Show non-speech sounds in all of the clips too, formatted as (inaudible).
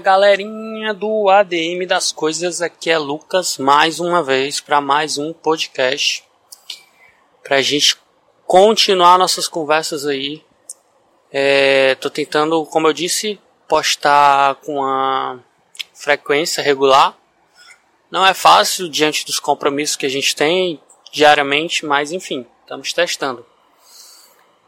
Galerinha do ADM das Coisas, aqui é Lucas mais uma vez para mais um podcast para a gente continuar nossas conversas aí. É, tô tentando, como eu disse, postar com a frequência regular. Não é fácil diante dos compromissos que a gente tem diariamente, mas enfim, estamos testando.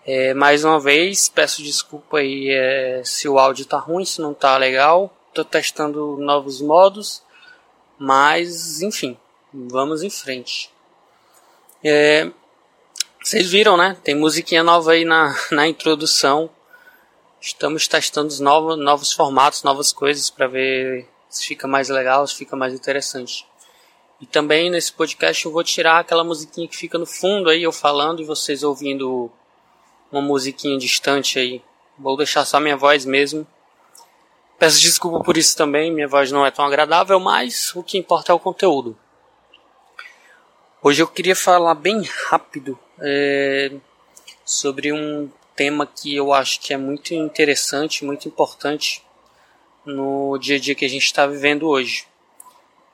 É, mais uma vez, peço desculpa aí é, se o áudio tá ruim, se não tá legal. Tô testando novos modos, mas enfim, vamos em frente. É, vocês viram, né? Tem musiquinha nova aí na, (laughs) na introdução. Estamos testando novos, novos formatos, novas coisas para ver se fica mais legal, se fica mais interessante. E também nesse podcast eu vou tirar aquela musiquinha que fica no fundo aí, eu falando e vocês ouvindo uma musiquinha distante aí. Vou deixar só minha voz mesmo. Peço desculpa por isso também, minha voz não é tão agradável, mas o que importa é o conteúdo. Hoje eu queria falar bem rápido é, sobre um tema que eu acho que é muito interessante, muito importante no dia a dia que a gente está vivendo hoje.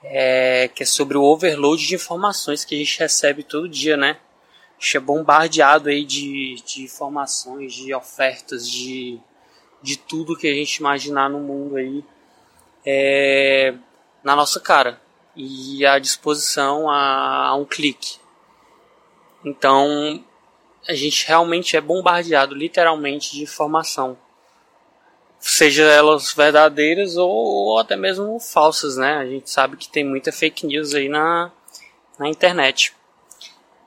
É, que é sobre o overload de informações que a gente recebe todo dia, né? A gente é bombardeado aí de, de informações, de ofertas, de, de tudo que a gente imaginar no mundo aí é, na nossa cara e à disposição a, a um clique. Então a gente realmente é bombardeado literalmente de informação, seja elas verdadeiras ou, ou, até mesmo falsas, né? A gente sabe que tem muita fake news aí na, na internet.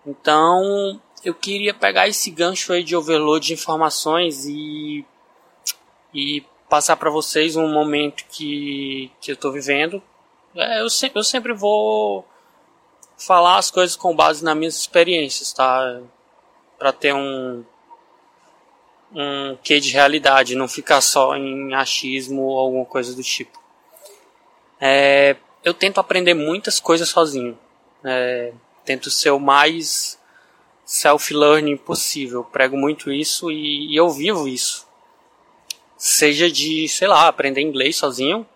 Então eu queria pegar esse gancho aí de overload de informações e, e passar para vocês um momento que, que eu estou vivendo. É, eu, sempre, eu sempre vou falar as coisas com base nas minhas experiências, tá? Para ter um um quê de realidade, não ficar só em achismo ou alguma coisa do tipo. É, eu tento aprender muitas coisas sozinho. É, tento ser o mais self-learning possível. Prego muito isso e, e eu vivo isso. Seja de, sei lá, aprender inglês sozinho,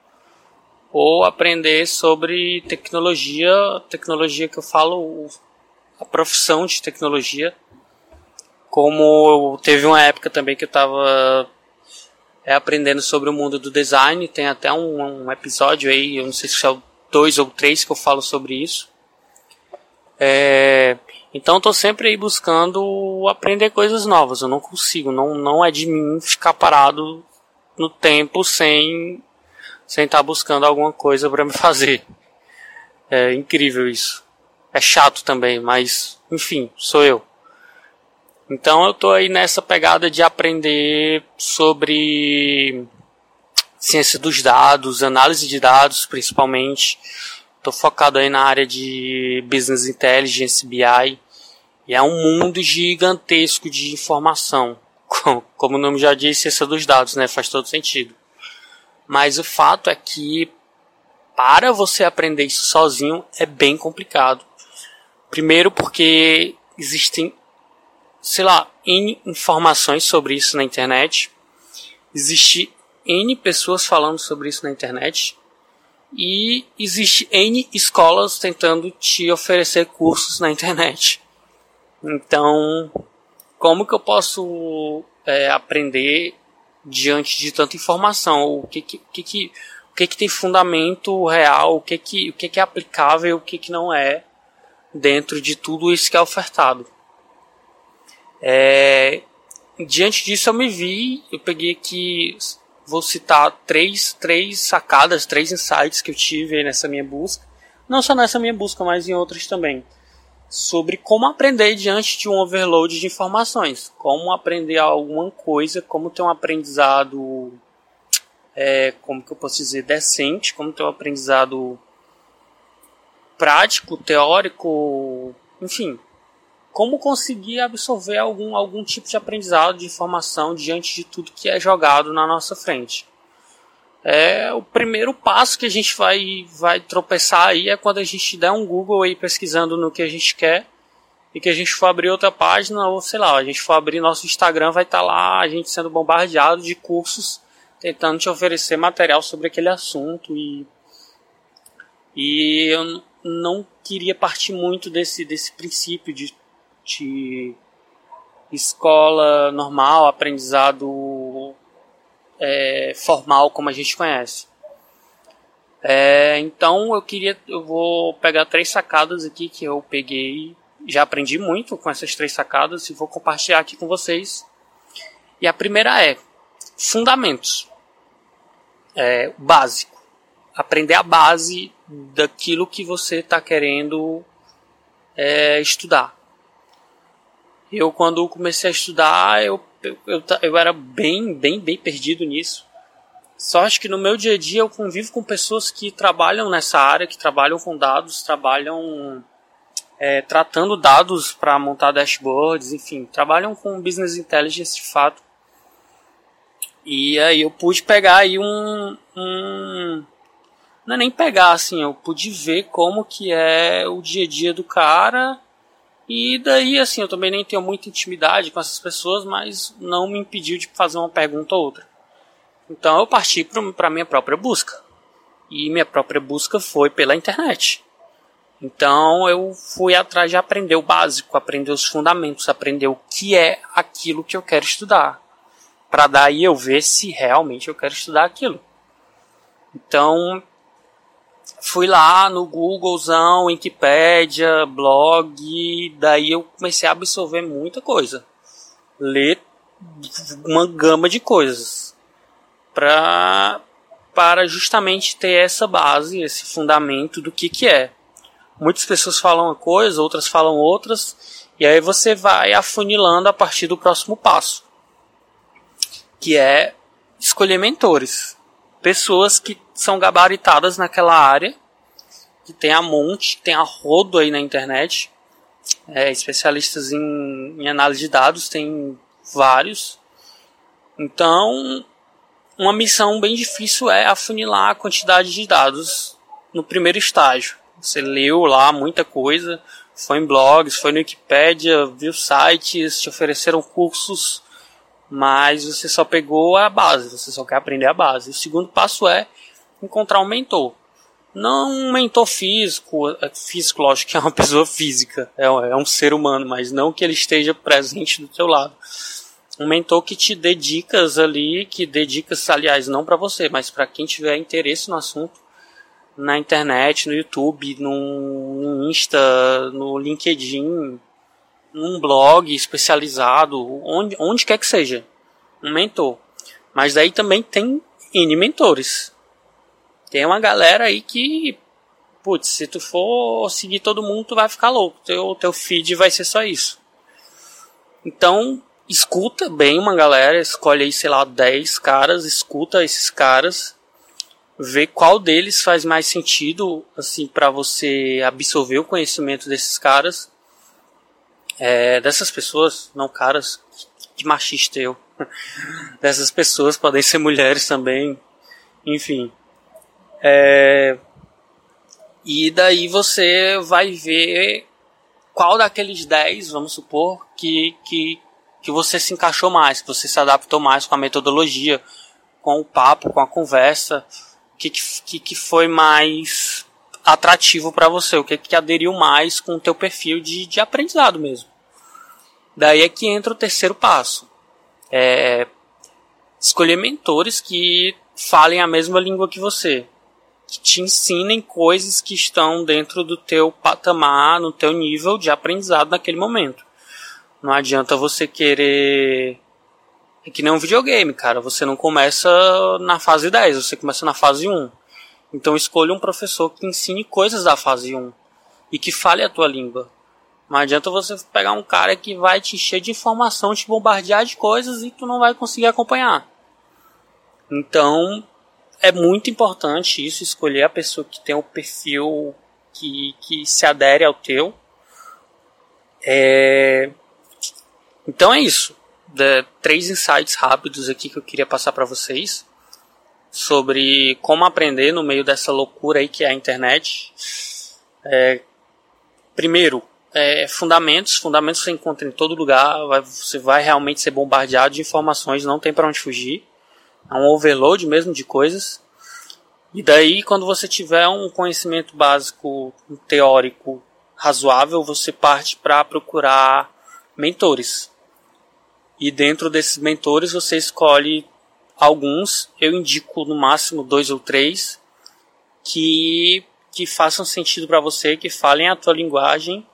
ou aprender sobre tecnologia, tecnologia que eu falo, a profissão de tecnologia. Como teve uma época também que eu estava é, aprendendo sobre o mundo do design, tem até um, um, episódio aí, eu não sei se é o dois ou três que eu falo sobre isso. É, então estou sempre aí buscando aprender coisas novas. Eu não consigo, não, não é de mim ficar parado no tempo sem sem estar tá buscando alguma coisa para me (laughs) fazer. É incrível isso. É chato também, mas enfim, sou eu. Então eu tô aí nessa pegada de aprender sobre ciência dos dados, análise de dados principalmente. Tô focado aí na área de business intelligence, BI. E é um mundo gigantesco de informação. Como o nome já diz, ciência dos dados, né? Faz todo sentido. Mas o fato é que para você aprender isso sozinho é bem complicado. Primeiro porque existem, sei lá, N informações sobre isso na internet. Existe N pessoas falando sobre isso na internet. E existe N escolas tentando te oferecer cursos na internet. Então, como que eu posso é, aprender diante de tanta informação, o que que, que, que o que, que tem fundamento real, o que, que, o que, que é aplicável, o que, que não é, dentro de tudo isso que é ofertado. É, diante disso eu me vi, eu peguei aqui, vou citar três, três sacadas, três insights que eu tive nessa minha busca, não só nessa minha busca, mas em outras também sobre como aprender diante de um overload de informações, como aprender alguma coisa, como ter um aprendizado, é, como que eu posso dizer, decente, como ter um aprendizado prático, teórico, enfim, como conseguir absorver algum, algum tipo de aprendizado, de informação diante de tudo que é jogado na nossa frente é o primeiro passo que a gente vai, vai tropeçar aí é quando a gente der um Google aí pesquisando no que a gente quer e que a gente for abrir outra página ou sei lá, a gente for abrir nosso Instagram vai estar tá lá a gente sendo bombardeado de cursos tentando te oferecer material sobre aquele assunto e e eu não queria partir muito desse desse princípio de, de escola normal, aprendizado é, formal como a gente conhece. É, então eu queria, eu vou pegar três sacadas aqui que eu peguei, já aprendi muito com essas três sacadas e vou compartilhar aqui com vocês. E a primeira é fundamentos, é, básico, aprender a base daquilo que você está querendo é, estudar. Eu quando comecei a estudar, eu, eu, eu, era bem, bem, bem perdido nisso só acho que no meu dia a dia eu convivo com pessoas que trabalham nessa área, que trabalham com dados, trabalham é, tratando dados para montar dashboards, enfim, trabalham com business intelligence de fato. E aí eu pude pegar aí um, um não é nem pegar assim, eu pude ver como que é o dia a dia do cara e daí assim, eu também nem tenho muita intimidade com essas pessoas, mas não me impediu de fazer uma pergunta ou outra. Então eu parti para minha própria busca. E minha própria busca foi pela internet. Então eu fui atrás de aprender o básico, aprender os fundamentos, aprender o que é aquilo que eu quero estudar. Para daí eu ver se realmente eu quero estudar aquilo. Então fui lá no Googlezão, Wikipedia, blog, daí eu comecei a absorver muita coisa. Ler uma gama de coisas pra, para justamente ter essa base, esse fundamento do que, que é. Muitas pessoas falam uma coisa, outras falam outras, e aí você vai afunilando a partir do próximo passo, que é escolher mentores. Pessoas que são gabaritadas naquela área, que tem a monte, tem a rodo aí na internet, é, especialistas em, em análise de dados, tem vários. Então, uma missão bem difícil é afunilar a quantidade de dados no primeiro estágio. Você leu lá muita coisa, foi em blogs, foi no Wikipedia, viu sites, te ofereceram cursos, mas você só pegou a base, você só quer aprender a base. O segundo passo é encontrar um mentor. Não um mentor físico, é, físico, lógico que é uma (laughs) pessoa física, é, é um ser humano, mas não que ele esteja presente do teu lado um mentor que te dê dicas ali, que dê dicas, aliás, não para você, mas para quem tiver interesse no assunto, na internet, no YouTube, no, Insta, no LinkedIn, num blog especializado, onde, onde quer que seja, um mentor. Mas daí também tem N mentores. Tem uma galera aí que, putz, se tu for seguir todo mundo, tu vai ficar louco. Teu, teu feed vai ser só isso. Então, escuta bem uma galera, escolhe aí, sei lá, 10 caras, escuta esses caras, vê qual deles faz mais sentido, assim, para você absorver o conhecimento desses caras, é, dessas pessoas, não caras, que machista eu, (laughs) dessas pessoas, podem ser mulheres também, enfim. É, e daí você vai ver qual daqueles 10, vamos supor, que, que, que você se encaixou mais, que você se adaptou mais com a metodologia, com o papo, com a conversa, o que, que, que foi mais atrativo para você, o que, que aderiu mais com o teu perfil de, de aprendizado mesmo. Daí é que entra o terceiro passo. É escolher mentores que falem a mesma língua que você, te ensinem coisas que estão dentro do teu patamar, no teu nível de aprendizado naquele momento. Não adianta você querer. É que nem um videogame, cara. Você não começa na fase 10, você começa na fase 1. Então escolha um professor que ensine coisas da fase 1 e que fale a tua língua. Não adianta você pegar um cara que vai te encher de informação, te bombardear de coisas e tu não vai conseguir acompanhar. Então é muito importante isso, escolher a pessoa que tem o perfil que, que se adere ao teu. É, então é isso. De, três insights rápidos aqui que eu queria passar para vocês sobre como aprender no meio dessa loucura aí que é a internet. É, primeiro, é, fundamentos. Fundamentos você encontra em todo lugar. Vai, você vai realmente ser bombardeado de informações, não tem para onde fugir. É um overload mesmo de coisas. E daí, quando você tiver um conhecimento básico teórico razoável, você parte para procurar mentores. E dentro desses mentores você escolhe alguns, eu indico no máximo dois ou três, que, que façam sentido para você, que falem a tua linguagem,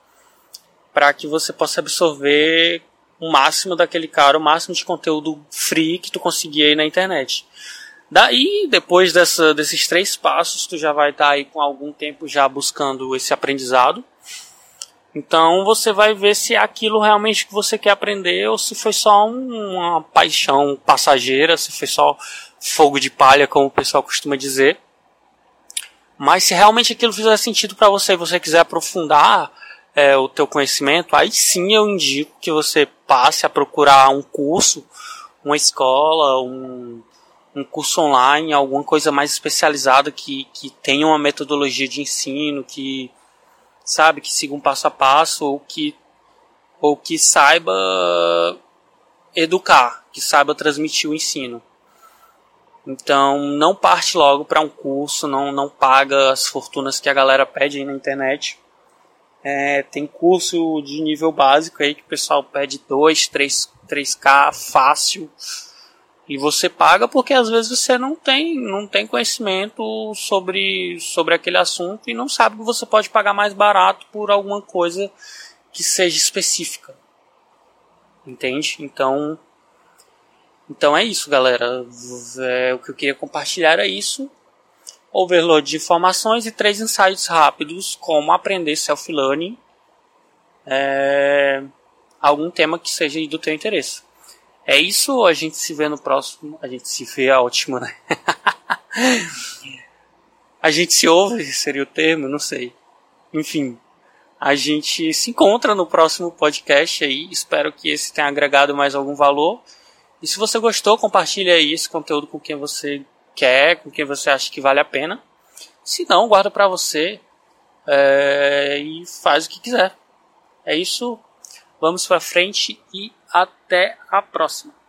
para que você possa absorver o máximo daquele cara, o máximo de conteúdo free que tu conseguir aí na internet. Daí, depois dessa, desses três passos, tu já vai estar tá aí com algum tempo já buscando esse aprendizado. Então você vai ver se é aquilo realmente que você quer aprender ou se foi só uma paixão passageira, se foi só fogo de palha, como o pessoal costuma dizer. Mas se realmente aquilo fizer sentido para você e você quiser aprofundar é, o teu conhecimento, aí sim eu indico que você passe a procurar um curso, uma escola, um, um curso online, alguma coisa mais especializada que, que tenha uma metodologia de ensino, que sabe, que siga um passo a passo ou que ou que saiba educar, que saiba transmitir o ensino. Então, não parte logo para um curso, não, não paga as fortunas que a galera pede aí na internet. É, tem curso de nível básico aí que o pessoal pede 2, 3, 3K fácil. E você paga porque às vezes você não tem, não tem conhecimento sobre, sobre aquele assunto e não sabe que você pode pagar mais barato por alguma coisa que seja específica. Entende? Então, então é isso, galera. É, o que eu queria compartilhar é isso. Overload de informações e três insights rápidos como aprender self-learning. É, algum tema que seja do teu interesse. É isso, a gente se vê no próximo. A gente se vê, é ótimo, né? (laughs) a gente se ouve, seria o termo, não sei. Enfim, a gente se encontra no próximo podcast aí. Espero que esse tenha agregado mais algum valor. E se você gostou, compartilhe aí esse conteúdo com quem você quer, com quem você acha que vale a pena. Se não, guarda para você é, e faz o que quiser. É isso. Vamos para frente e até a próxima.